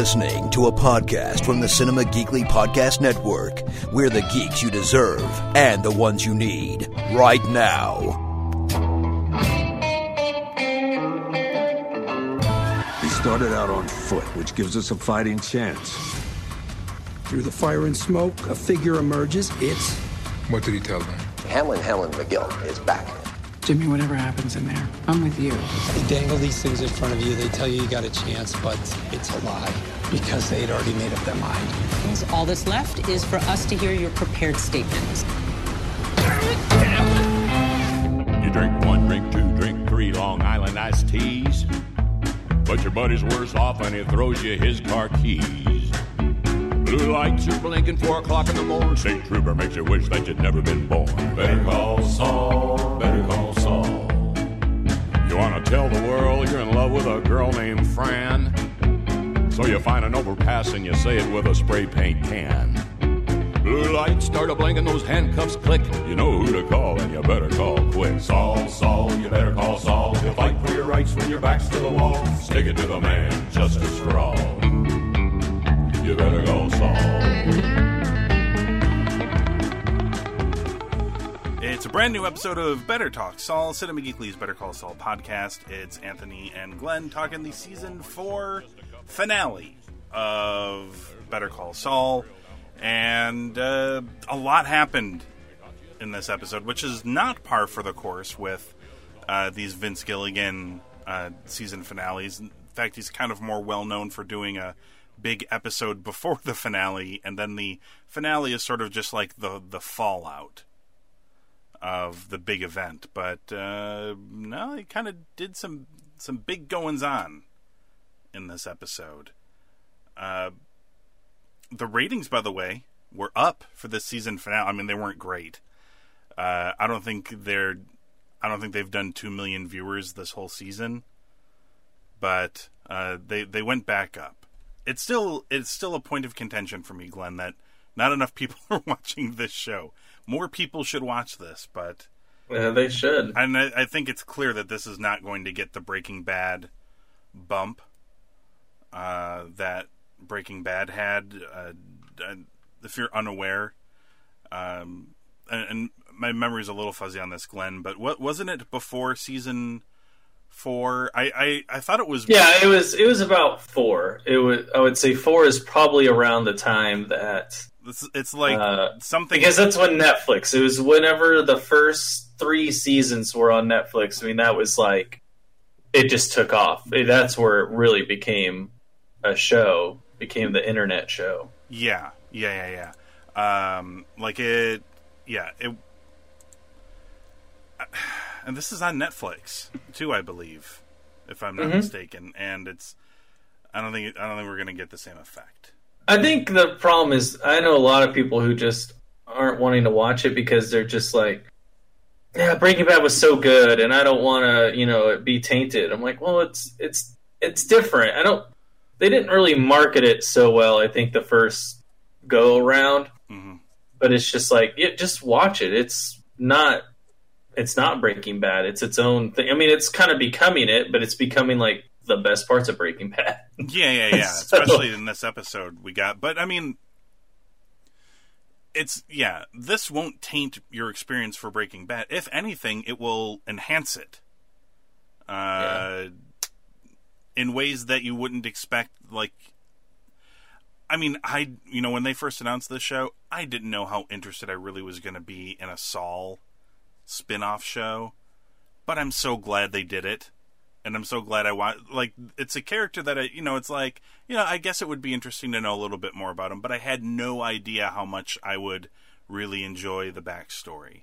listening to a podcast from the Cinema Geekly Podcast Network. We're the geeks you deserve and the ones you need right now. We started out on foot, which gives us a fighting chance. Through the fire and smoke, a figure emerges. It's. What did he tell them? Hamlin Helen McGill is back. Jimmy, whatever happens in there, I'm with you. They dangle these things in front of you. They tell you you got a chance, but it's a lie because they'd already made up their mind. All that's left is for us to hear your prepared statements. You drink one, drink two, drink three Long Island iced teas. But your buddy's worse off and he throws you his car keys. Blue lights are blinking four o'clock in the morning. State trooper makes you wish that you'd never been born. Better call better call Saul. To tell the world you're in love with a girl named Fran? So you find an overpass and you say it with a spray paint can. Blue lights start a blinking, those handcuffs click. You know who to call and you better call quick. Saul, Saul, you better call Saul. You'll fight for your rights when your back's to the wall. Stick it to the man, justice for all. You better call Saul. It's a brand new episode of Better Talk Saul, Cinema Geekly's Better Call Saul podcast. It's Anthony and Glenn talking the season four finale of Better Call Saul. And uh, a lot happened in this episode, which is not par for the course with uh, these Vince Gilligan uh, season finales. In fact, he's kind of more well known for doing a big episode before the finale, and then the finale is sort of just like the the fallout of the big event. But uh, no, he kind of did some some big goings on in this episode. Uh, the ratings, by the way, were up for this season finale. I mean, they weren't great. Uh, I don't think they're. I don't think they've done two million viewers this whole season, but uh, they they went back up. It's still it's still a point of contention for me, Glenn, that not enough people are watching this show. More people should watch this, but yeah, they should. And I, I think it's clear that this is not going to get the Breaking Bad bump uh, that Breaking Bad had. Uh, if you're unaware, um, and, and, my memory's a little fuzzy on this, Glenn, but what wasn't it before season four? I, I, I thought it was. Yeah, it was. It was about four. It was. I would say four is probably around the time that. It's, it's like uh, something because that's when Netflix. It was whenever the first three seasons were on Netflix. I mean, that was like it just took off. That's where it really became a show. Became the internet show. Yeah, yeah, yeah, yeah. Um, like it, yeah. It, and this is on Netflix too, I believe, if I'm not mm-hmm. mistaken. And it's, I don't think, I don't think we're gonna get the same effect. I think the problem is, I know a lot of people who just aren't wanting to watch it because they're just like, yeah, Breaking Bad was so good, and I don't want to, you know, be tainted. I'm like, well, it's it's it's different. I don't. They didn't really market it so well. I think the first go around, mm-hmm. but it's just like, yeah, just watch it. It's not. It's not Breaking Bad. It's its own thing. I mean, it's kind of becoming it, but it's becoming like the best parts of Breaking Bad. Yeah, yeah, yeah. so, Especially in this episode we got. But I mean, it's yeah. This won't taint your experience for Breaking Bad. If anything, it will enhance it. Uh, yeah. in ways that you wouldn't expect. Like, I mean, I you know when they first announced this show, I didn't know how interested I really was going to be in a Saul spin-off show, but I'm so glad they did it and I'm so glad I want like it's a character that I you know it's like you know I guess it would be interesting to know a little bit more about him, but I had no idea how much I would really enjoy the backstory.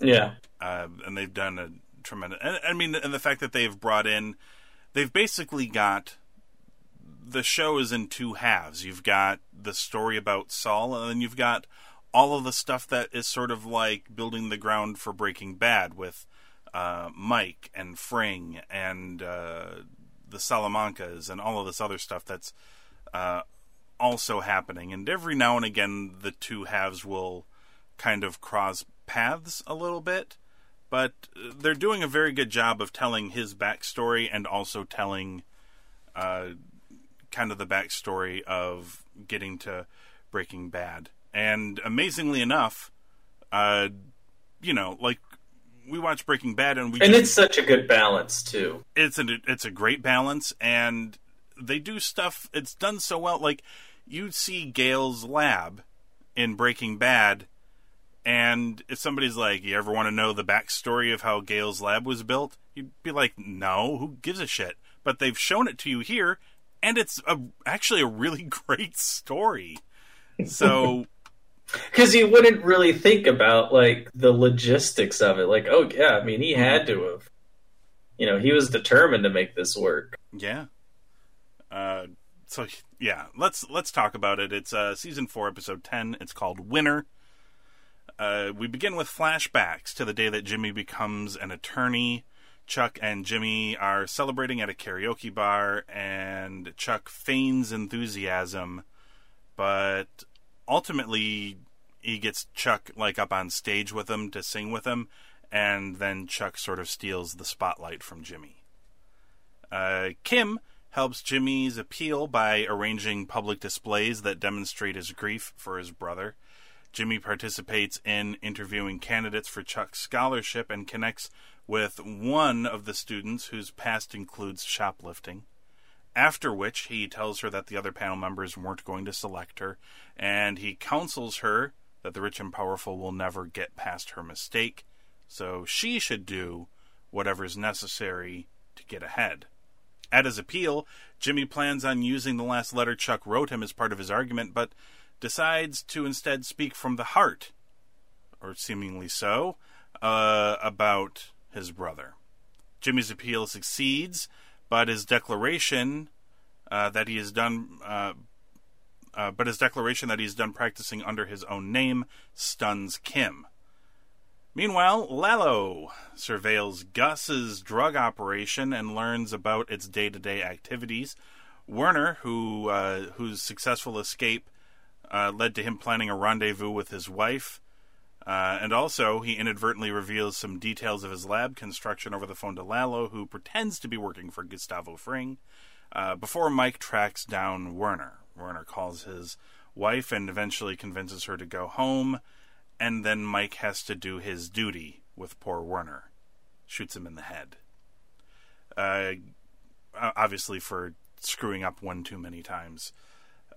Yeah, uh, and they've done a tremendous. And, I mean, and the fact that they've brought in, they've basically got the show is in two halves. You've got the story about Saul, and then you've got all of the stuff that is sort of like building the ground for Breaking Bad with uh, Mike and Fring and uh, the Salamancas and all of this other stuff that's uh, also happening. And every now and again, the two halves will kind of cross paths a little bit. But they're doing a very good job of telling his backstory and also telling kind kind of the backstory of getting to Breaking Bad. And amazingly enough, uh, you know, like we watch Breaking Bad and we and it's such a good balance too. it's a it's a great balance and they do stuff it's done so well. Like you see Gale's lab in Breaking Bad and if somebody's like you ever want to know the backstory of how Gale's lab was built? You'd be like no who gives a shit? But they've shown it to you here and it's a, actually a really great story. So because you wouldn't really think about like the logistics of it. Like, oh yeah, I mean, he had to have, you know, he was determined to make this work. Yeah. Uh, so yeah, let's let's talk about it. It's uh, season four, episode ten. It's called Winner. Uh, we begin with flashbacks to the day that Jimmy becomes an attorney. Chuck and Jimmy are celebrating at a karaoke bar, and Chuck feigns enthusiasm, but ultimately he gets Chuck like up on stage with him to sing with him, and then Chuck sort of steals the spotlight from Jimmy. Uh, Kim helps Jimmy's appeal by arranging public displays that demonstrate his grief for his brother. Jimmy participates in interviewing candidates for Chuck's scholarship and connects with one of the students whose past includes shoplifting. After which, he tells her that the other panel members weren't going to select her, and he counsels her that the rich and powerful will never get past her mistake, so she should do whatever's necessary to get ahead. At his appeal, Jimmy plans on using the last letter Chuck wrote him as part of his argument, but decides to instead speak from the heart, or seemingly so, uh, about his brother. Jimmy's appeal succeeds, but his declaration uh, that he has done, uh, uh, but his declaration that he's done practicing under his own name stuns Kim. Meanwhile, Lalo surveils Gus's drug operation and learns about its day-to-day activities. Werner, who uh, whose successful escape uh, led to him planning a rendezvous with his wife, uh, and also he inadvertently reveals some details of his lab construction over the phone to Lalo, who pretends to be working for Gustavo Fring. Uh, before Mike tracks down Werner, Werner calls his wife and eventually convinces her to go home and then Mike has to do his duty with poor Werner. Shoots him in the head. Uh, obviously, for screwing up one too many times.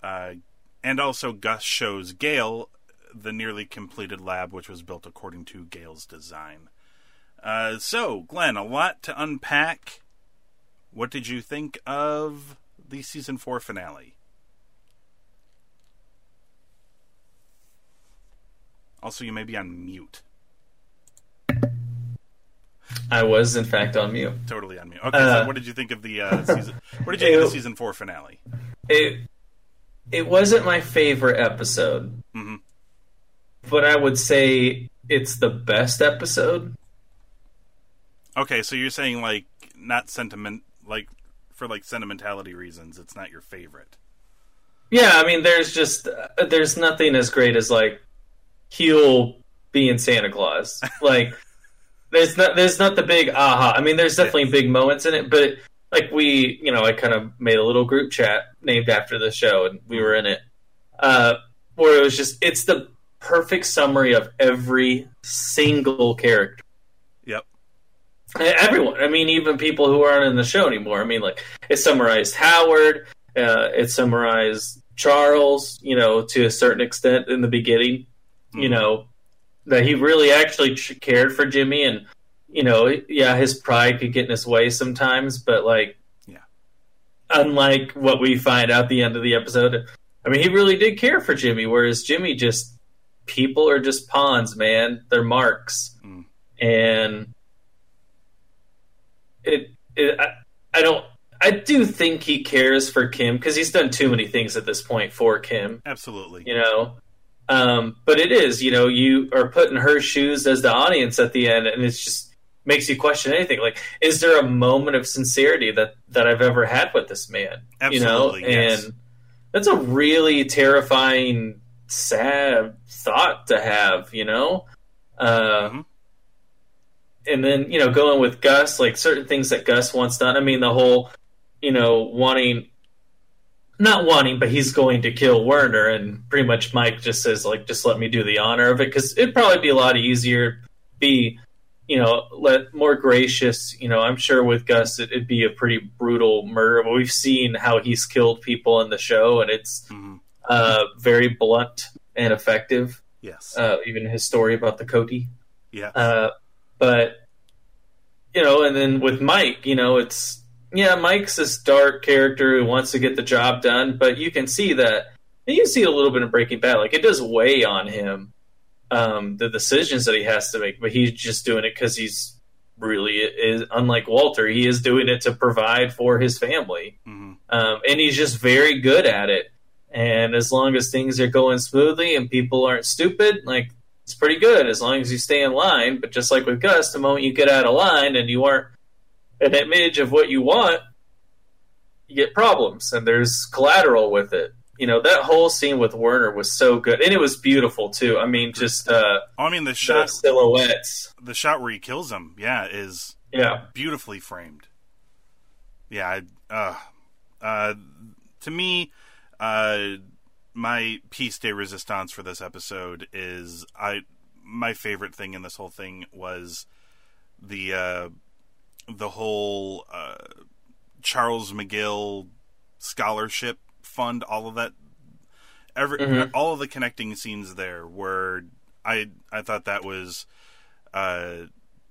Uh, and also, Gus shows Gale the nearly completed lab, which was built according to Gale's design. Uh, so, Glenn, a lot to unpack. What did you think of the season four finale? Also, you may be on mute. I was, in fact, on mute. Totally on mute. Okay, Uh, so what did you think of the uh, season? What did you think of the season four finale? It it wasn't my favorite episode, Mhm. But I would say it's the best episode. Okay, so you're saying like not sentiment, like for like sentimentality reasons, it's not your favorite. Yeah, I mean, there's just uh, there's nothing as great as like Huell being Santa Claus. Like, there's not there's not the big aha. I mean, there's definitely big moments in it, but like we, you know, I kind of made a little group chat named after the show, and we were in it, uh, where it was just it's the perfect summary of every single character. Yep. Everyone. I mean, even people who aren't in the show anymore. I mean, like it summarized Howard. Uh, it summarized Charles. You know, to a certain extent in the beginning. You know that he really actually cared for Jimmy, and you know, yeah, his pride could get in his way sometimes, but like, Yeah. unlike what we find out at the end of the episode, I mean, he really did care for Jimmy. Whereas Jimmy just people are just pawns, man. They're marks, Mm. and it. it I, I don't. I do think he cares for Kim because he's done too many things at this point for Kim. Absolutely. You know, um, but it is. You know, you are put in her shoes as the audience at the end, and it's just makes you question anything. Like, is there a moment of sincerity that that I've ever had with this man? Absolutely, You know, yes. and that's a really terrifying, sad thought to have. You know. Uh, Mhm. and then you know going with Gus, like certain things that Gus wants done. I mean, the whole you know wanting not wanting, but he's going to kill Werner, and pretty much Mike just says like, just let me do the honor of it because it'd probably be a lot easier, be you know, let more gracious. You know, I'm sure with Gus it, would be a pretty brutal murder, but we've seen how he's killed people in the show, and it's Mm-hmm. Uh, very blunt and effective. Yes. Uh, even his story about the coati. yeah. Uh, but you know, and then with Mike, you know, it's yeah, Mike's this dark character who wants to get the job done, but you can see that and you see a little bit of Breaking Bad, like it does weigh on him, um, the decisions that he has to make, but he's just doing it because he's really is unlike Walter. He is doing it to provide for his family, Mhm. um, and he's just very good at it. And as long as things are going smoothly and people aren't stupid, like it's pretty good as long as you stay in line. But just like with Gus, the moment you get out of line and you aren't an image of what you want, you get problems, and there's collateral with it. You know that whole scene with Werner was so good, and it was beautiful too. I mean, just uh, Oh, I mean the the shot silhouettes. the shot where he kills him, yeah, is Yeah, beautifully framed. Yeah, I, uh, uh, to me, uh, my piece de resistance for this episode is I. My favorite thing in this whole thing was the uh, the whole uh, Charles McGill scholarship fund. All of that, every Mhm. all of the connecting scenes there were. I I thought that was uh,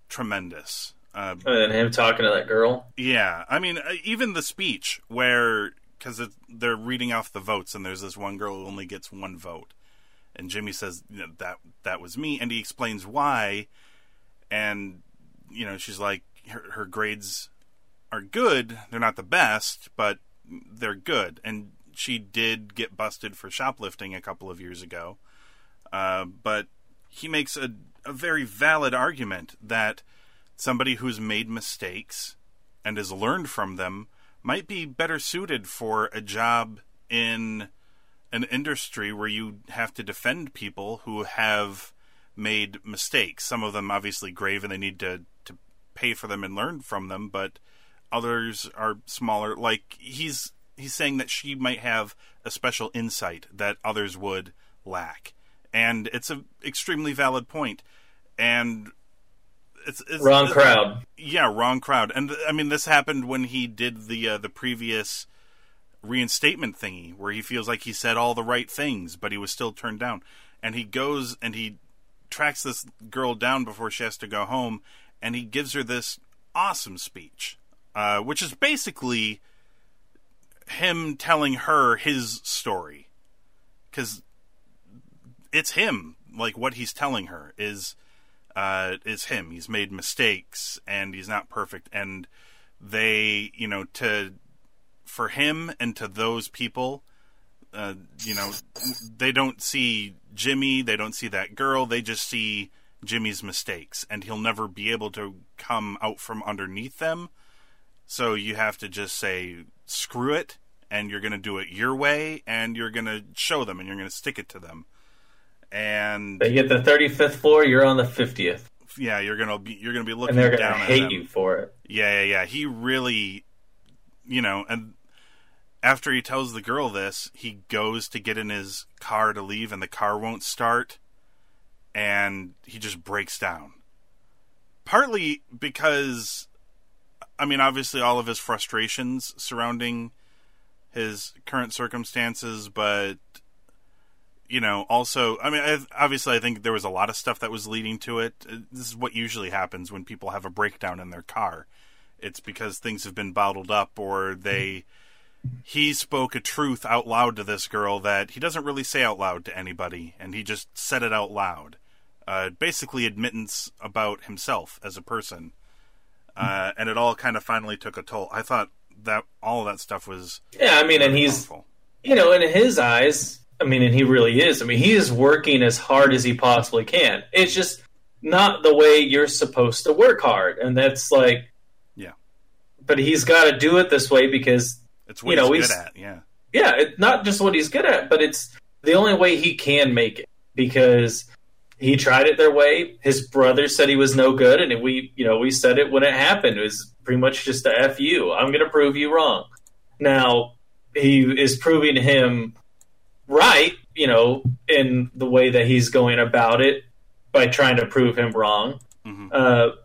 tremendous. Uh, and him talking to that girl. yeah, I mean, uh, even the speech where because they're reading off the votes, and there's this one girl who only gets one vote, and Jimmy says you know, that that was me, and he explains why, and you know she's like her, her grades are good, they're not the best, but they're good, and she did get busted for shoplifting a couple of years ago, uh, but he makes a, a very valid argument that somebody who's made mistakes and has learned from them might be better suited for a job in an industry where you have to defend people who have made mistakes. Some of them obviously grave and they need to, to pay for them and learn from them, but others are smaller. Like he's he's saying that she might have a special insight that others would lack. And it's a extremely valid point. And it's, it's Wrong it's- crowd. yeah, wrong crowd. And I mean, this happened when he did the uh, the previous reinstatement thingy, where he feels like he said all the right things, but he was still turned down. And he goes and he tracks this girl down before she has to go home, and he gives her this awesome speech, uh, which is basically him telling her his story, because it's him. Like what he's telling her is uh, is him. He's made mistakes and he's not perfect. And they, you know, to for him and to those people, uh, you know, they don't see Jimmy. They don't see that girl. They just see Jimmy's mistakes, and he'll never be able to come out from underneath them. So you have to just say screw it, and you're going to do it your way, and you're going to show them, and you're going to stick it to them. And They get the 35th floor, you're on the 50th, yeah, you're gonna be you're gonna be looking and they're gonna down at hate you for it. Yeah, yeah, yeah. He really, you know, and after he tells the girl this, he goes to get in his car to leave, and the car won't start, and he just breaks down. Partly because, I mean, obviously all of his frustrations surrounding his current circumstances, but you know, also, I mean, I, obviously, I think there was a lot of stuff that was leading to it. Uh, This is what usually happens when people have a breakdown in their car. It's because things have been bottled up, or they. He spoke a truth out loud to this girl that he doesn't really say out loud to anybody, and he just said it out loud. Uh, basically, admittance about himself as a person. Uh, and it all kind of finally took a toll. I thought that all of that stuff was. Yeah, I mean, and he's you know, in his eyes, I mean, and he really is. I mean, he is working as hard as he possibly can. It's just not the way you're supposed to work hard, and that's like, Yeah. But he's got to do it this way because It's what you know he's he's good at, yeah. yeah, it, not just what he's good at, but it's the only way he can make it because he tried it their way. His brother said he was no good, and we, you know, we said it when it happened. It was pretty much just a f you. I'm going to prove you wrong. Now he is proving him right, you know, in the way that he's going about it by trying to prove him wrong. Mhm. Uh,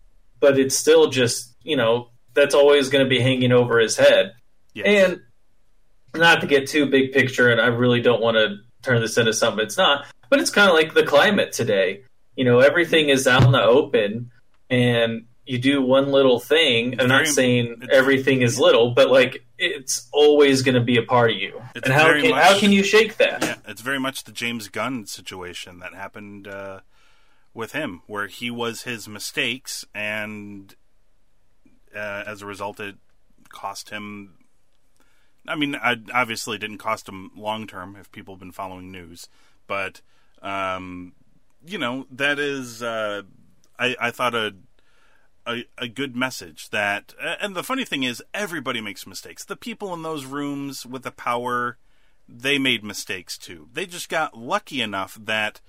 but it's still just, you know, that's always going to be hanging over his head. Yes. And not to get too big picture, and I really don't want to turn this into something it's not, but it's kind of like the climate today. You know, everything is out in the open, and you do one little thing. I'm not saying everything is little, but like it's always going to be a part of you. And how can much- how can you shake that? Yeah, it's very much the James Gunn situation that happened uh, with him, where he was his mistakes, and uh, as a result, it cost him. I mean, I obviously didn't cost him long term if people have been following news, but um, you know that is. Uh, I I thought a. A, a good message that and the funny thing is everybody makes mistakes the people in those rooms with the power they made mistakes too. They just got lucky enough that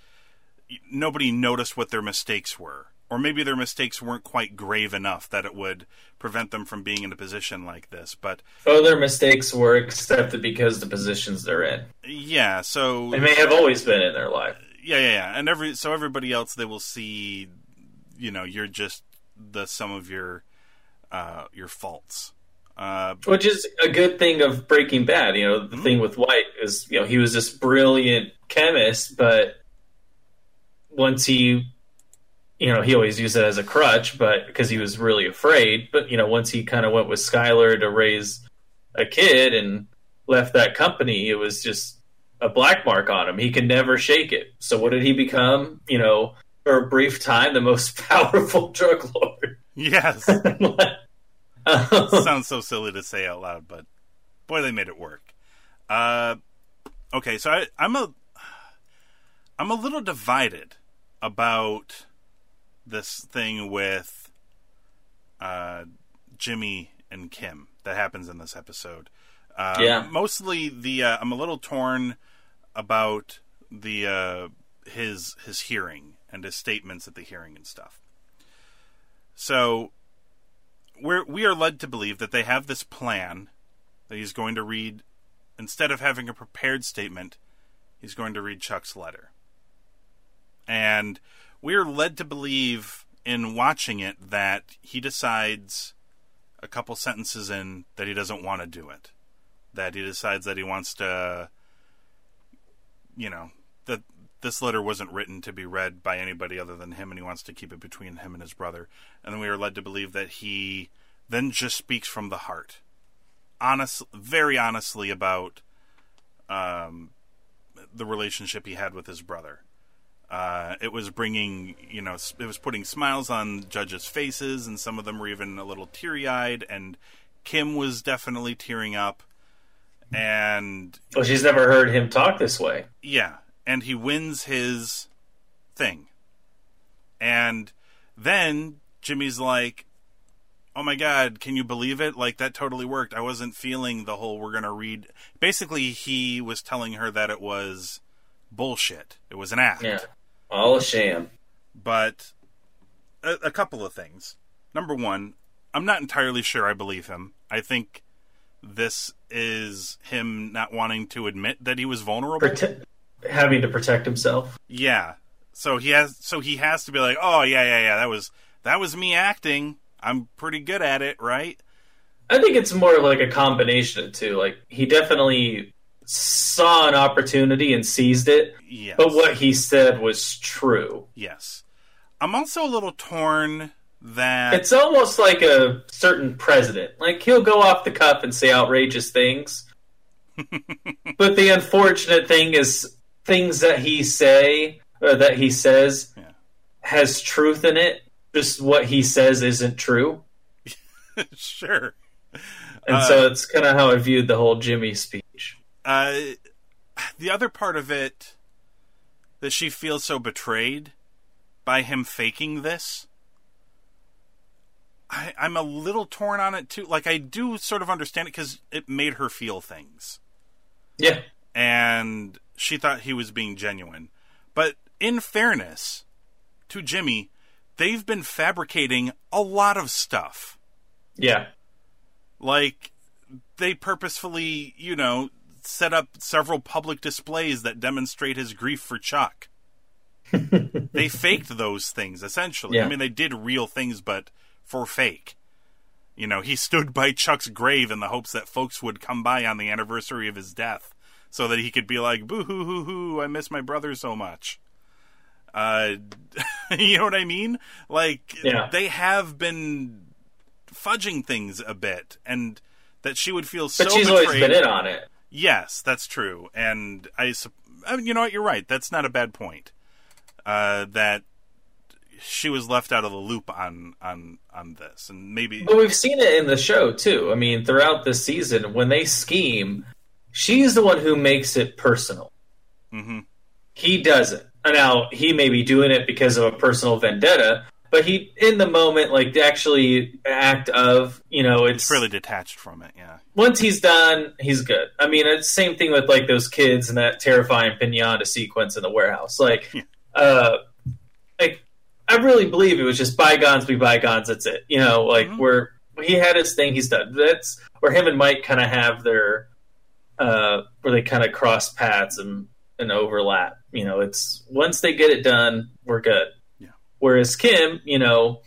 nobody noticed what their mistakes were. Or maybe their mistakes weren't quite grave enough that it would prevent them from being in a position like this. But Other mistakes were accepted because the positions they're in. yeah, so They may have always been in their life. yeah, yeah, yeah. And every so everybody else they will see you know, you're just the sum of your uh your faults. Uh Which is a good thing of Breaking Bad. You know, Mm-hmm. the thing with White is, you know, he was this brilliant chemist, but once he, you know, he always used it as a crutch, but because he was really afraid. But you know, once he kind of went with Skyler to raise a kid and left that company, it was just a black mark on him. He could never shake it. So what did he become? You know, for a brief time, the most powerful drug lord. yes. Um, sounds so silly to say out loud, but boy, they made it work. Uh, okay, so I, I'm a, I'm a little divided about this thing with uh, Jimmy and Kim that happens in this episode. Uh, Yeah. mostly the uh, I'm a little torn about the uh, his his hearing and his statements at the hearing and stuff. So we're we are led to believe that they have this plan that he's going to read instead of having a prepared statement, he's going to read Chuck's letter. And we are led to believe in watching it that he decides a couple sentences in that he doesn't want to do it. That he decides that he wants to you know, that this letter wasn't written to be read by anybody other than him and he wants to keep it between him and his brother. And then we are led to believe that he then just speaks from the heart. Honest very honestly about um the relationship he had with his brother. Uh, it was bringing, you know, it was putting smiles on judges' faces, and some of them were even a little teary-eyed. And Kim was definitely tearing up. And well, she's never heard him talk this way. yeah, and he wins his thing. And then Jimmy's like, "Oh my god, can you believe it? Like that totally worked. I wasn't feeling the whole we're going to read." Basically, he was telling her that it was bullshit. It was an act. Yeah, all a sham. But a, a couple of things. Number one, I'm not entirely sure I believe him. I think this is him not wanting to admit that he was vulnerable. Prote- having to protect himself. Yeah. So he has so he has to be like, "Oh, yeah, yeah, yeah, that was that was me acting. I'm pretty good at it, right?" I think it's more like a combination of two. Like he definitely saw an opportunity and seized it, Yes. but what he said was true. Yes. I'm also a little torn that It's almost like a certain president. Like he'll go off the cuff and say outrageous things. but the unfortunate thing is things that he say or that he says Yeah. has truth in it. Just what he says isn't true. sure. And so it's kind of how I viewed the whole Jimmy speech. Uh the other part of it that she feels so betrayed by him faking this I, I'm a little torn on it too. Like I do sort of understand it because it made her feel things. Yeah. and she thought he was being genuine. But in fairness to Jimmy, they've been fabricating a lot of stuff. Yeah. Like they purposefully, you know, set up several public displays that demonstrate his grief for Chuck. they faked those things essentially. Yeah. I mean, they did real things, but for fake. You know, he stood by Chuck's grave in the hopes that folks would come by on the anniversary of his death, so that he could be like, "Boo hoo hoo hoo! I miss my brother so much." Uh, you know what I mean? Like, Yeah. they have been fudging things a bit, and that she would feel so. But she's betrayed. always been in on it. Yes, that's true, and I, I mean, you know what? You're right. That's not a bad point. Uh, that she was left out of the loop on on on this, and maybe But we've seen it in the show too. I mean, throughout this season, when they scheme, she's the one who makes it personal. hmm He doesn't. Now he may be doing it because of a personal vendetta, but he, in the moment, like the actually act of, you know, it's it's really detached from it. Yeah, once he's done, he's good. I mean, it's same thing with like those kids and that terrifying pinata sequence in the warehouse. Like, uh, like I really believe it was just bygones be bygones. That's it. You know, like where he had his thing, he's done. That's where him and Mike kind of have their, uh, where they kind of cross paths and and overlap. You know, it's once they get it done, we're good. Yeah. Whereas Kim, you know,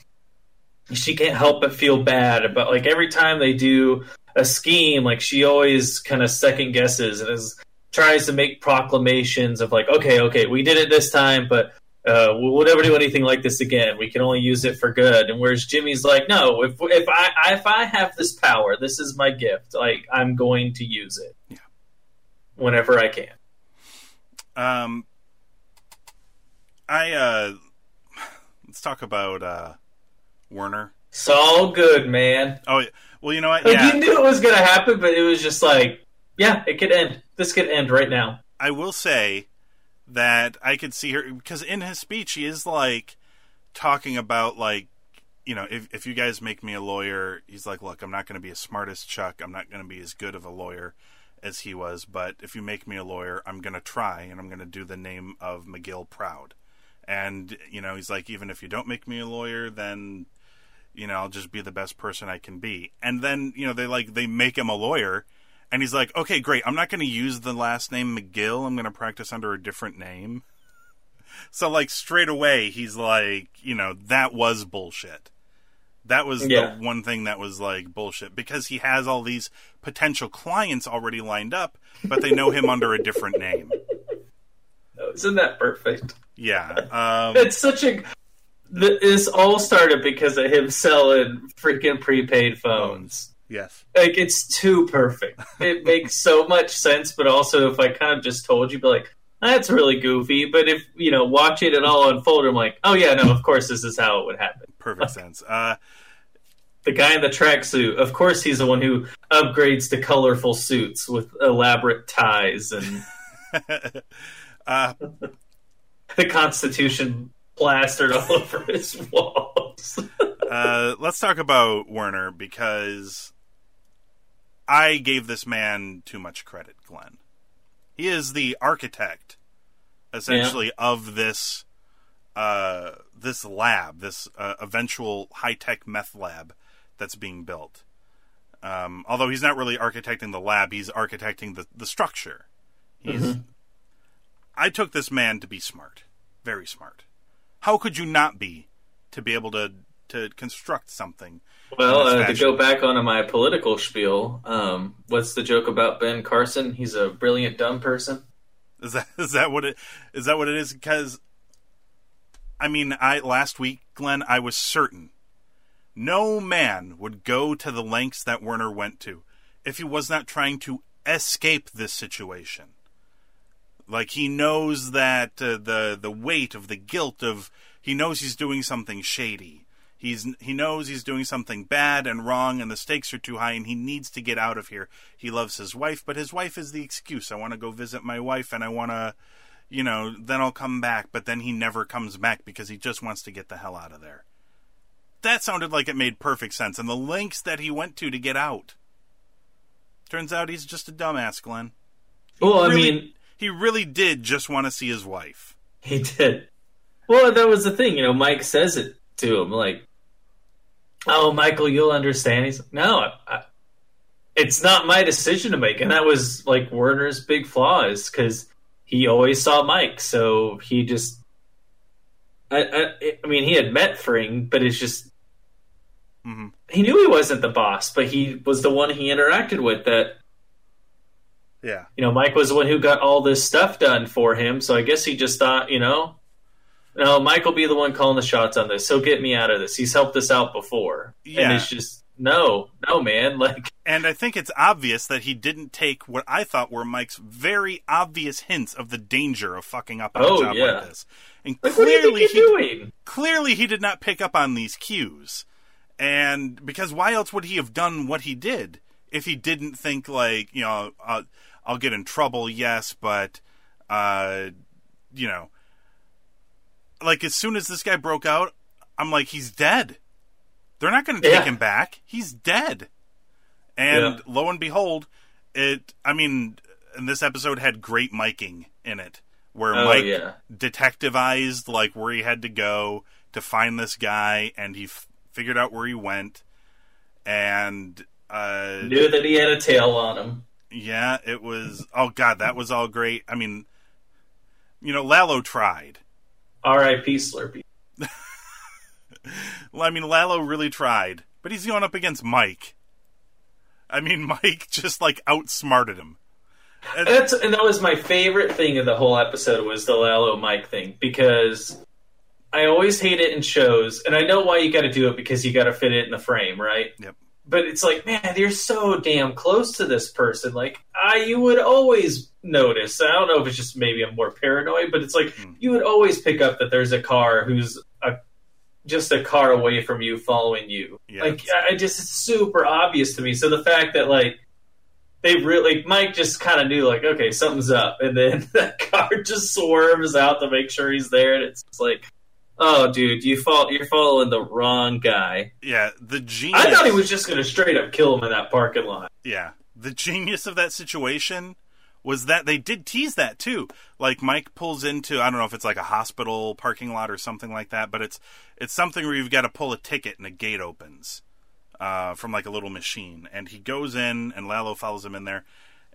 she can't help but feel bad about like every time they do a scheme, like she always kind of second guesses and is tries to make proclamations of like, okay, okay, we did it this time, but uh, we'll never do anything like this again. We can only use it for good. And whereas Jimmy's like, no, if if I if I have this power, this is my gift. Like I'm going to use it. Yeah. Whenever I can. Um, I uh, let's talk about uh, Werner. It's all good, man. Oh, yeah. well, you know what? Like Yeah, you knew it was gonna happen, but it was just like, yeah, it could end. This could end right now. I will say that I could see her because in his speech he is like talking about like you know if if you guys make me a lawyer, he's like, look, I'm not going to be as smart as Chuck, I'm not going to be as good of a lawyer as he was, but if you make me a lawyer, I'm going to try and I'm going to do the name of McGill proud. And you know, he's like, even if you don't make me a lawyer, then you know I'll just be the best person I can be. And then you know they like they make him a lawyer. And he's like, okay, great. I'm not going to use the last name McGill. I'm going to practice under a different name. So, like, straight away, he's like, you know, that was bullshit. That was Yeah. the one thing that was like bullshit because he has all these potential clients already lined up, but they know him under a different name. Isn't that perfect? Yeah. Um, It's such a. This all started because of him selling freaking prepaid phones. Yes. Like it's too perfect. It makes so much sense, but also if I kind of just told you, be like, that's really goofy. But if you know, watching it all unfold, I'm like, oh yeah, no, of course this is how it would happen. Perfect sense. Uh, The guy in the tracksuit, of course, he's the one who upgrades to colorful suits with elaborate ties and uh, the Constitution plastered all over his walls. uh, let's talk about Werner because I gave this man too much credit, Glenn. He is the architect, essentially, of this uh, this lab, this uh, eventual high tech meth lab that's being built. Um, although he's not really architecting the lab, he's architecting the, the structure. He's. I took this man to be smart, very smart. How could you not be to be able to to construct something? Well, uh, to go back onto my political spiel, um, what's the joke about Ben Carson? He's a brilliant dumb person. Is that is that what it is that what it is? Because I mean, I last week, Glenn, I was certain no man would go to the lengths that Werner went to if he was not trying to escape this situation. Like he knows that uh, the the weight of the guilt of he knows he's doing something shady. He's he knows he's doing something bad and wrong, and the stakes are too high, and he needs to get out of here. He loves his wife, but his wife is the excuse. I want to go visit my wife, and I want to, you know, then I'll come back. But then he never comes back because he just wants to get the hell out of there. That sounded like it made perfect sense, and the lengths that he went to to get out. Turns out he's just a dumbass, Glenn. Well, I mean, He really did just want to see his wife. he did. Well, that was the thing. You know, Mike says it to him, like, "Oh, Michael, you'll understand." He's like, "No, I, it's not my decision to make, and that was like Werner's big flaw is because he always saw Mike, so he just. I, I, I mean, he had met Fring, but it's just hmm he knew he wasn't the boss, but he was the one he interacted with. That Yeah. you know, Mike was the one who got all this stuff done for him. So I guess he just thought, you know, no, Mike will be the one calling the shots on this. So get me out of this. He's helped us out before, and Yeah. it's just no, no, man. Like And I think it's obvious that he didn't take what I thought were Mike's very obvious hints of the danger of fucking up on Oh, a job yeah. like this. And Like, what do you think clearly he doing? clearly he did not pick up on these cues. And because why else would he have done what he did if he didn't think like, you know, I'll, I'll get in trouble, yes, but uh you know, like as soon as this guy broke out, I'm like he's dead. They're not going to take Yeah. him back. He's dead. And Yeah. lo and behold, it. I mean, and this episode had great miking in it, where Oh, Mike yeah. detectivized like where he had to go to find this guy, and he f- figured out where he went. And uh, knew that he had a tail on him. yeah, it was. Oh God, that was all great. I mean, you know, Lalo tried. R.I.P. Slurpee. Well, I mean, Lalo really tried, but he's going up against Mike. I mean, Mike just like outsmarted him. And- That's and that was my favorite thing of the whole episode was the Lalo Mike thing because I always hate it in shows, and I know why you got to do it because you got to fit it in the frame, right? Yep. But it's like, man, you're so damn close to this person. Like, I you would always notice. I don't know if it's just maybe I'm more paranoid, but it's like Hmm. you would always pick up that there's a car who's a just a car away from you, following you. Yeah, like, I just it's super obvious to me. So the fact that like they really Mike just kind of knew like okay something's up, and then that car just swerves out to make sure he's there, and it's like. Oh, dude, you fall, you're following the wrong guy. Yeah, the genius. I thought he was just going to straight up kill him in that parking lot. Yeah, the genius of that situation was that they did tease that too. Like Mike pulls into I don't know if it's like a hospital parking lot or something like that, but it's it's something where you've got to pull a ticket and a gate opens uh, from like a little machine, and he goes in and Lalo follows him in there,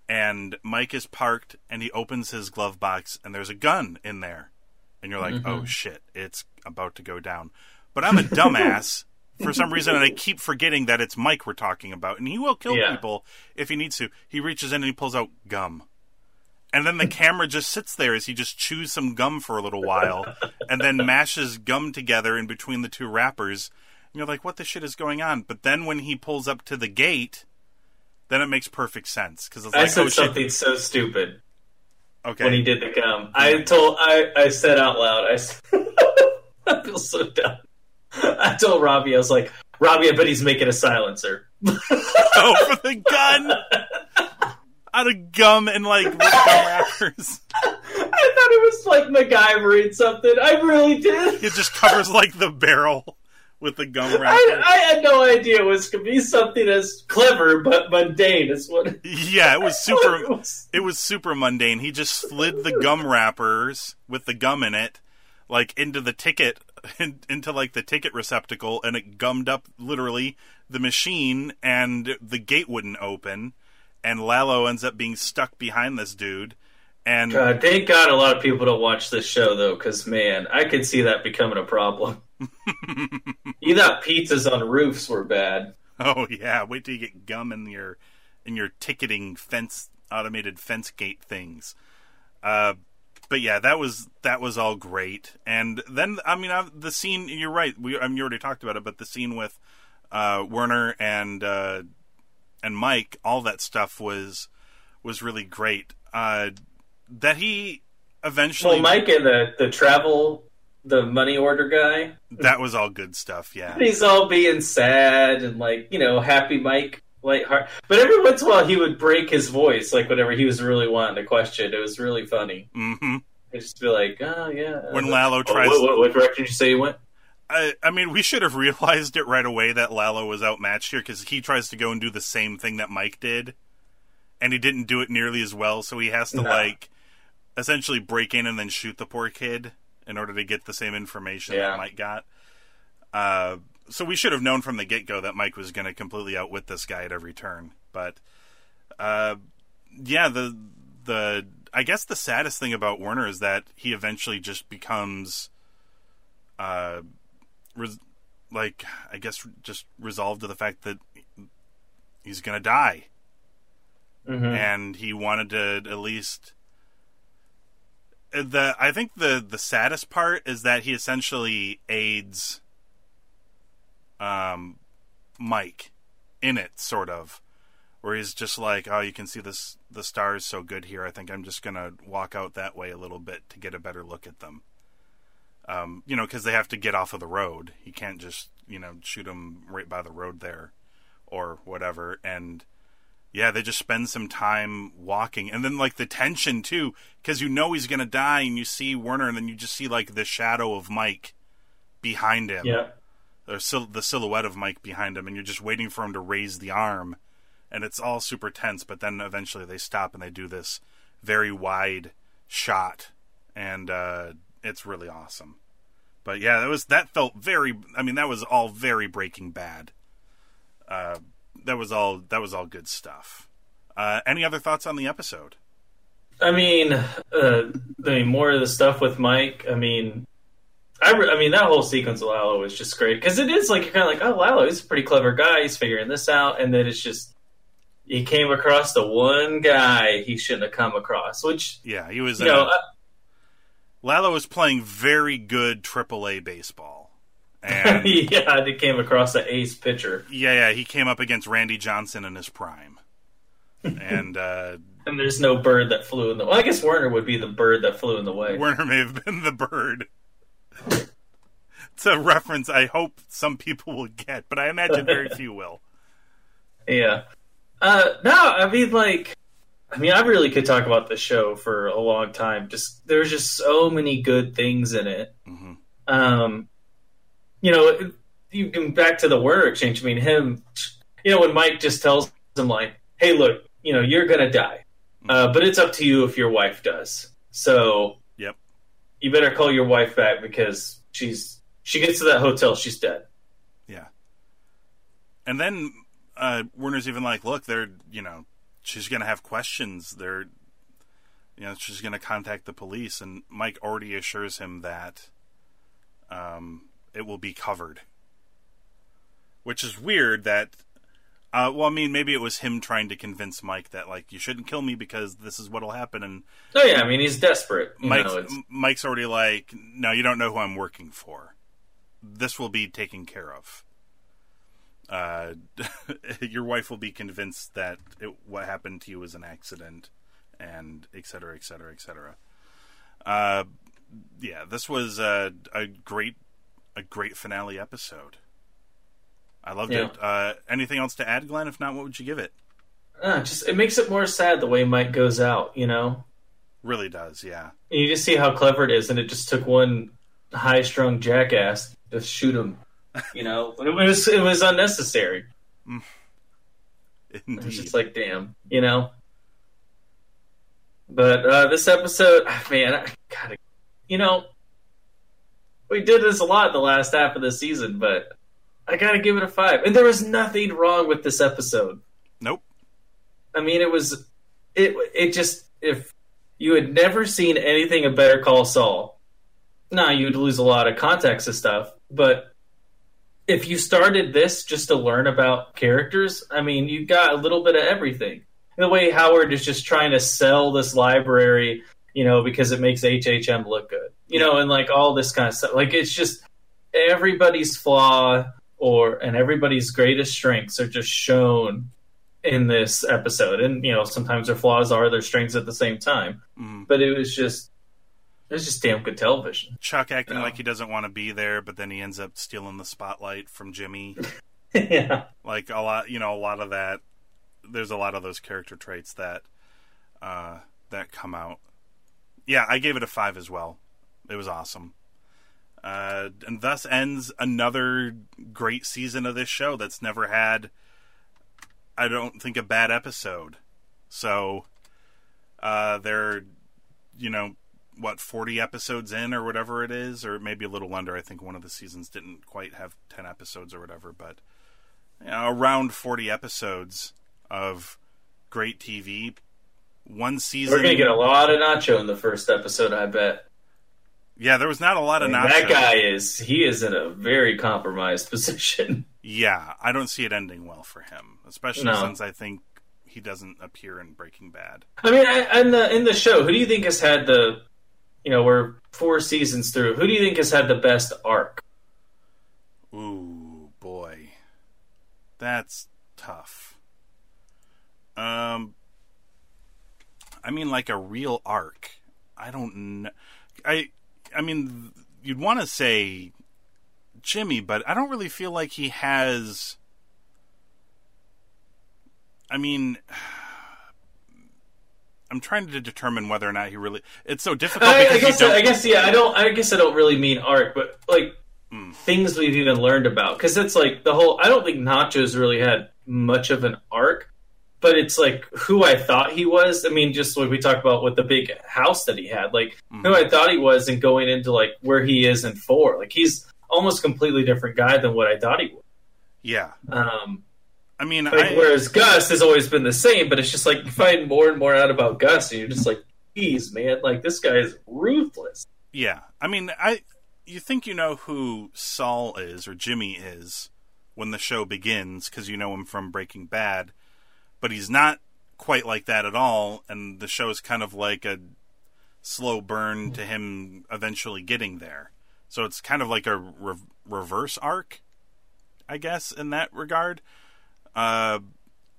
and Mike is parked and he opens his glove box and there's a gun in there, and you're like, oh mm-hmm. shit, it's about to go down. But I'm a dumbass. For some reason, and I keep forgetting that it's Mike we're talking about, and he will kill Yeah. people if he needs to. He reaches in and he pulls out gum. And then the camera just sits there as he just chews some gum for a little while and then mashes gum together in between the two wrappers. And you're like, what the shit is going on? But then when he pulls up to the gate, then it makes perfect sense. Because it's I like, said oh shit. something so stupid Okay. when he did the gum. I told, I, I said out loud, I feel so dumb. I told Robbie, I was like, Robbie, I bet he's making a silencer. oh, for the gun! Out of gum and like wrappers. I thought it was like MacGyvering something. I really did. It just covers like the barrel with the gum wrapper. I, I had no idea it was going to be something as clever but mundane as what Yeah, it was super. it was. It was super mundane. He just slid the gum wrappers with the gum in it, like into the ticket, in, into like the ticket receptacle, and it gummed up literally the machine, and the gate wouldn't open, and Lalo ends up being stuck behind this dude, and God, thank God a lot of people don't watch this show though, because man, I could see that becoming a problem. you thought pizzas on roofs were bad. oh yeah, wait till you get gum in your in your ticketing fence automated fence gate things. Uh, but yeah, that was that was all great. And then I mean, i the scene. You're right. We I mean, you already talked about it, but the scene with uh, Werner and uh, and Mike, all that stuff was was really great. Uh, that he eventually Well, Mike and the the travel, the money order guy, that was all good stuff. Yeah, he's all being sad and like you know happy Mike. Like, heart. but every once in a while he would break his voice, like whenever he was really wanting to question. It was really funny. hmm I'd just be like, "Oh yeah." When Lalo Oh, tries- what, what, what direction did you say you went? I, I mean, we should have realized it right away that Lalo was outmatched here because he tries to go and do the same thing that Mike did, and he didn't do it nearly as well. So he has to No. like essentially break in and then shoot the poor kid in order to get the same information Yeah. that Mike got. Uh, so we should have known from the get go that Mike was going to completely outwit this guy at every turn. But uh, yeah, the the I guess the saddest thing about Werner is that he eventually just becomes, uh, res- like I guess just resolved to the fact that he's going to die, Mhm. and he wanted to at least. The I think the the saddest part is that he essentially aids um, Mike in it, sort of, where he's just like, "Oh, you can see this the stars so good here. I think I'm just gonna walk out that way a little bit to get a better look at them." Um, you know, because they have to get off of the road. He can't just you know shoot them right by the road there, or whatever. And yeah, they just spend some time walking, and then like the tension too, because you know he's gonna die, and you see Werner, and then you just see like the shadow of Mike behind him Yeah. or sil- the silhouette of Mike behind him, and you're just waiting for him to raise the arm, and it's all super tense. But then eventually they stop and they do this very wide shot, and uh, it's really awesome. But yeah, that was that felt very. I mean, that was all very Breaking Bad. Uh, that was all. That was all good stuff. Uh, any other thoughts on the episode? I mean, uh, I mean, more of the stuff with Mike. I mean, I, re- I mean, that whole sequence with Lalo was just great because it is like you're kind of like, oh, Lalo, he's a pretty clever guy. He's figuring this out, and then it's just he came across the one guy he shouldn't have come across, which Yeah, he was. you know, uh, Lalo was playing very good AAA baseball, and yeah, he came across an ace pitcher, Yeah, yeah, he came up against Randy Johnson in his prime, and uh, and there's no bird that flew in the. Well, I guess Werner would be the bird that flew in the way. Werner may have been the bird. it's a reference I hope some people will get, but I imagine very few will. Yeah. Uh, no, I mean, like, I mean, I really could talk about the show for a long time. Just there's just so many good things in it. Mhm. Um, you know, you can back to the Werner exchange. I mean, him, you know, when Mike just tells him like, "Hey, look, you know, you're gonna die, uh, but it's up to you if your wife does. So, Yep. you better call your wife back because she's she gets to that hotel, she's dead." Yeah. And then uh, Werner's even like, look, they're, you know, she's going to have questions. They're, you know, she's going to contact the police. And Mike already assures him that um, it will be covered. Which is weird that, uh, well, I mean, maybe it was him trying to convince Mike that, like, you shouldn't kill me because this is what'll happen. And Oh yeah, I mean, he's desperate. You Mike's, know, Mike's already like, no, you don't know who I'm working for. This will be taken care of. Uh, your wife will be convinced that it, what happened to you was an accident, and et cetera, et cetera, et cetera. Uh, yeah, this was a, a great, a great finale episode. I loved Yeah. it. Uh, anything else to add, Glenn? If not, what would you give it? uh, just it makes it more sad the way Mike goes out. You know, Really does, yeah. And you just see how clever it is, and it just took one high-strung jackass to shoot him. You know, it was it was unnecessary. Was Indeed. just like, damn, you know. But uh, this episode, ah, man, I gotta, you know, we did this a lot the last half of the season, but I gotta give it a five. And there was nothing wrong with this episode. Nope. I mean, it was it. It just if you had never seen anything of Better Call Saul, nah, you'd lose a lot of context of stuff. But if you started this just to learn about characters, I mean, you got a little bit of everything. The way Howard is just trying to sell this library, you know, because it makes HHM look good, you know, and like all this kind of stuff. Like it's just everybody's flaw or and everybody's greatest strengths are just shown in this episode. And you know, sometimes their flaws are their strengths at the same time. Mhm. But it was just it was just damn good television. Chuck acting Yeah. like he doesn't want to be there, but then he ends up stealing the spotlight from Jimmy. yeah. like a lot, you know, a lot of that. There's a lot of those character traits that uh, that come out. Yeah, I gave it a five as well. It was awesome, uh, and thus ends another great season of this show that's never had. I don't think a bad episode. So uh, they're, you know, what forty episodes in or whatever it is, or maybe a little under. I think one of the seasons didn't quite have ten episodes or whatever, but you know, around forty episodes of great TV. One season. We're gonna get a lot of Nacho in the first episode, I bet. Yeah, there was not a lot of I mean, Nacho. that guy is he is in a very compromised position. Yeah, I don't see it ending well for him, especially No. since I think he doesn't appear in Breaking Bad. I mean, I, in the in the show, who do you think has had the, you know, we're four seasons through. Who do you think has had the best arc? Ooh, boy. That's tough. Um I mean like a real arc. I don't know. I I mean you'd want to say Jimmy, but I don't really feel like he has I mean I'm trying to determine whether or not he really it's so difficult I, I guess I guess yeah. I don't. I guess I don't really mean arc, but like Hmm. things we've even learned about because it's like the whole. I don't think Nachos really had much of an arc, but it's like who I thought he was. I mean, just like we talked about with the big house that he had, like Hmm. who I thought he was, and going into like where he is in four, like he's almost completely different guy than what I thought he was. yeah. Um, I mean like, I, whereas Gus has always been the same, but it's just like you find more and more out about Gus, and you're just like, geez, man, like this guy is ruthless. Yeah, I mean, I you think you know who Saul is or Jimmy is when the show begins because you know him from Breaking Bad, but he's not quite like that at all, and the show is kind of like a slow burn to him eventually getting there. So it's kind of like a re- reverse arc, I guess, in that regard. Uh,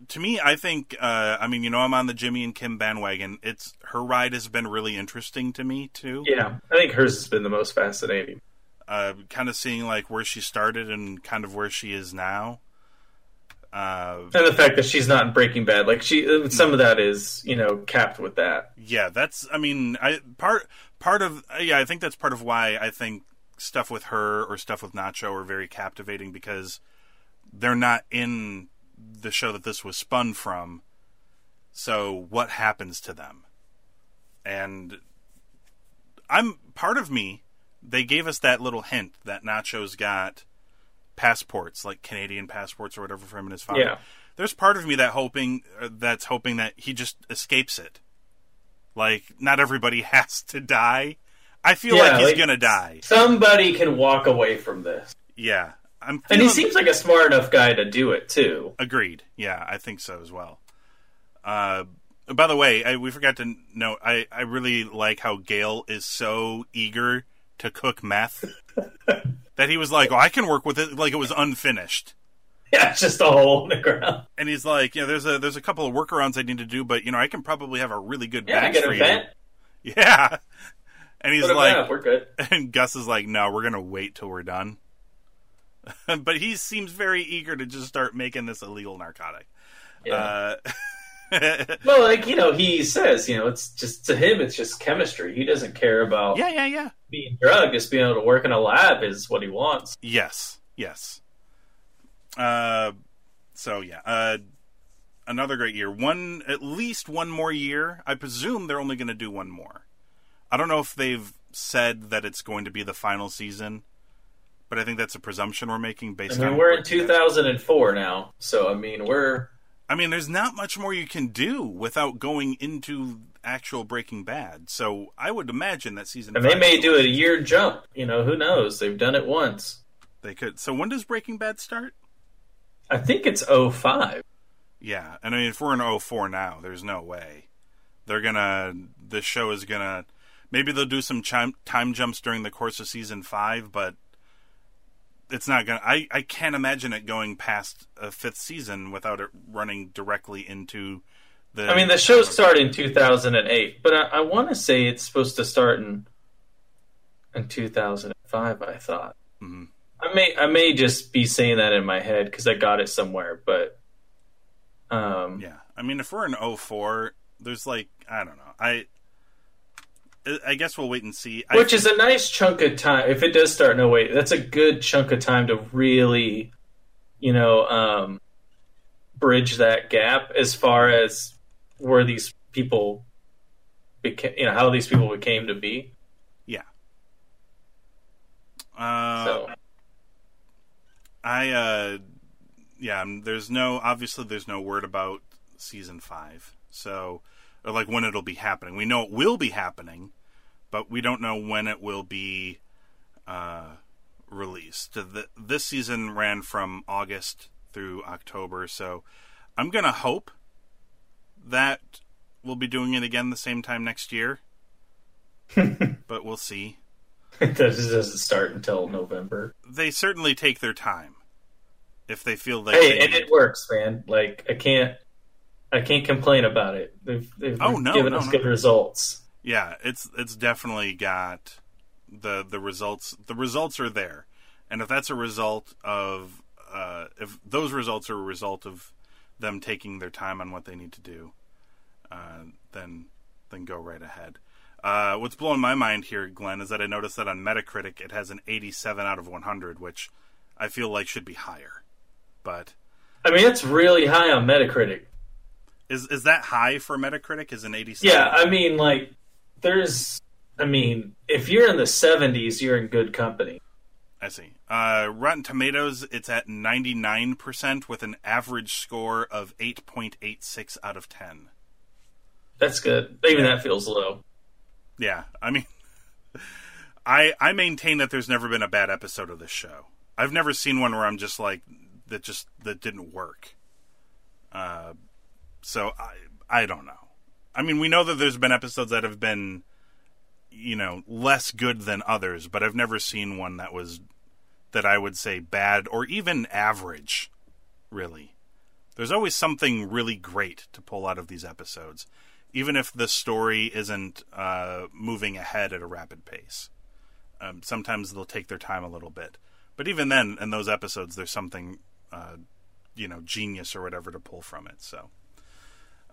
to me, I think, uh, I mean, you know, I'm on the Jimmy and Kim bandwagon. It's her ride has been really interesting to me too. Yeah, I think hers has been the most fascinating. uh, kind of seeing like where she started and kind of where she is now. Uh, And the fact that she's not in Breaking Bad, like she, some of that is, you know, capped with that. yeah, that's. I mean, I part part of yeah, I think that's part of why I think stuff with her or stuff with Nacho are very captivating because they're not in the show that this was spun from. So what happens to them? And I'm part of me. They gave us that little hint that Nacho's got passports, like Canadian passports or whatever, for him and his father. Yeah. There's part of me that hoping uh, that's hoping that he just escapes it. Like not everybody has to die. I feel Yeah, like he's like- gonna die. Somebody can walk away from this, Yeah, I'm. and he seems like a smart enough guy to do it too. Agreed. Yeah, I think so as well. Uh, by the way, I, we forgot to note. I, I really like how Gale is so eager to cook meth that he was like, "Oh, I can work with it like it was unfinished." Yeah, it's just a hole in the ground. And he's like, "You know, there's a there's a couple of workarounds I need to do, but you know, I can probably have a really good Yeah, I get for a you." vent. Yeah. And he's Put like, vent, we're good. and Gus is like, "No, we're gonna wait till we're done." but he seems very eager to just start making this illegal narcotic. Yeah. Uh, Well, like you know, he says, you know, it's just to him, it's just chemistry. He doesn't care about yeah, yeah, yeah. Being drugged. Just being able to work in a lab is what he wants. Yes, yes. Uh, so yeah, uh, another great year. One, at least one more year. I presume they're only going to do one more. I don't know if they've said that it's going to be the final season, but I think that's a presumption we're making I based mean, on. we're in Breaking Bad. 2004 now, so I mean, we're I mean, there's not much more you can do without going into actual Breaking Bad. So I would imagine that season. and they may do a year jump. You know, who knows? They've done it once. They could. So when does Breaking Bad start? I think it's 05. Yeah, and I mean, if we're in 04 now, there's no way they're gonna. This show is gonna. Maybe they'll do some time jumps during the course of season five, but it's not gonna. I I can't imagine it going past a fifth season without it running directly into I mean, the show started in 2008, but I, I want to say it's supposed to start in in 2005. I thought. Mhm. I may I may just be saying that in my head because I got it somewhere, but um, Yeah, I mean, if we're in 04, there's like I don't know. I I guess we'll wait and see. I which is a nice chunk of time. If it does start in 08, that's a good chunk of time to really, you know, um, bridge that gap as far as where these people became, you know, how these people became to be. Yeah. Uh, So I uh yeah, um, there's no obviously there's no word about season 5. So or like when it'll be happening. We know it will be happening, but we don't know when it will be uh released. The, this season ran from August through October, so I'm going to hope that we'll be doing it again the same time next year. but we'll see. it doesn't start until November. They certainly take their time if they feel like Hey, and it works, man. Like I can't, I can't complain about it. They've, they've Oh, no, given no, us no. good results. Yeah, it's it's definitely got the the results. The results are there, and if that's a result of uh, if those results are a result of them taking their time on what they need to do, uh, then then go right ahead. Uh, what's blowing my mind here, Glenn, is that I noticed that on Metacritic it has an 87 out of 100, which I feel like should be higher. But I mean, it's really high on Metacritic. is is that high for Metacritic? Is an 87? Yeah, I mean, like, there's, I mean, if you're in the 70s, you're in good company. I see. Uh, Rotten Tomatoes, it's at 99% with an average score of 8.86 out of 10. That's good. Even that feels low. Yeah, I mean, I I maintain that there's never been a bad episode of this show. I've never seen one where I'm just like that just that didn't work. Uh, so I I don't know. I mean, we know that there's been episodes that have been, you know, less good than others, but I've never seen one that was that I would say bad or even average. Really, there's always something really great to pull out of these episodes even if the story isn't uh, moving ahead at a rapid pace. Um, sometimes they'll take their time a little bit, but even then, in those episodes, there's something, uh, you know, genius or whatever to pull from it. So,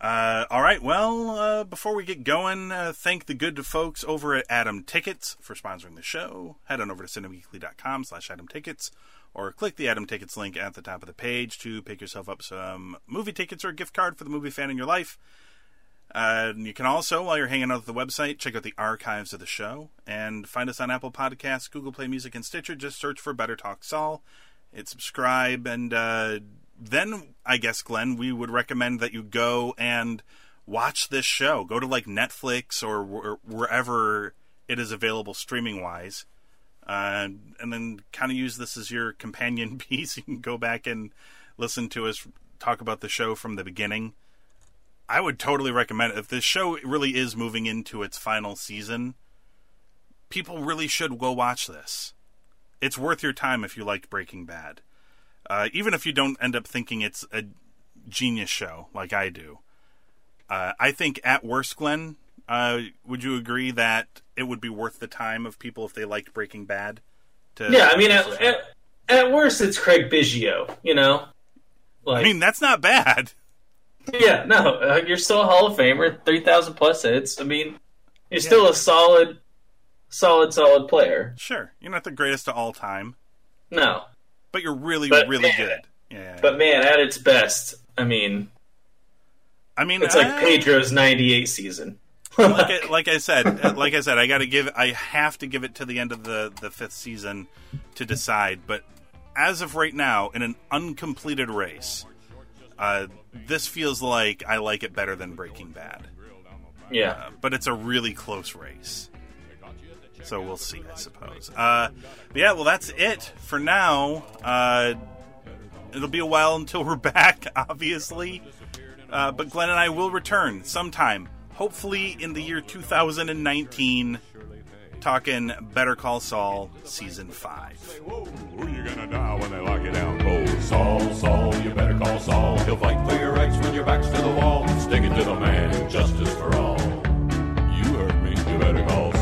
uh, all right. Well, uh, before we get going, uh, thank the good folks over at Atom Tickets for sponsoring the show. Head on over to cinemageekly.com slash Atom Tickets or click the Atom Tickets link at the top of the page to pick yourself up some movie tickets or a gift card for the movie fan in your life. Uh, you can also, while you're hanging out at the website, check out the archives of the show and find us on Apple Podcasts, Google Play Music, and Stitcher. Just search for Better Talk Saul, hit subscribe, and uh, then I guess Glenn, we would recommend that you go and watch this show. Go to like Netflix or wh- wherever it is available streaming wise, uh, and then kind of use this as your companion piece. You can go back and listen to us talk about the show from the beginning. I would totally recommend it. If this show really is moving into its final season, people really should go watch this. It's worth your time if you liked Breaking Bad. Uh, even if you don't end up thinking it's a genius show like I do. Uh, I think at worst, Glenn, uh, would you agree that it would be worth the time of people if they liked Breaking Bad? To Yeah, I mean, at, at, at worst, it's Craig Biggio, you know? Like, I mean, that's not bad. yeah, no, uh, you're still a Hall of Famer, 3,000 plus hits. I mean, you're still a solid, solid, solid player. Sure, you're not the greatest of all time, No. But you're really, But really man, good. Yeah, But man, at its best, I mean, I mean, it's like Pedro's 98 season. like, I, like I said, uh, like I said, I got to give. I have to give it to the end of the the fifth season to decide. But as of right now, in an uncompleted race, uh, this feels like I like it better than Breaking Bad. Yeah. Uh, but it's a really close race. So we'll see, I suppose. Uh, yeah, well, that's it for now. Uh, it'll be a while until we're back, obviously. Uh, but Glenn and I will return sometime, hopefully in the year 2019, talking Better Call Saul Season 5. You're gonna die when they lock you down cold. Saul, Saul, you better call Saul. He'll fight for your rights when your back's to the wall. Stick it to the man, justice for all. You heard me, you better call Saul.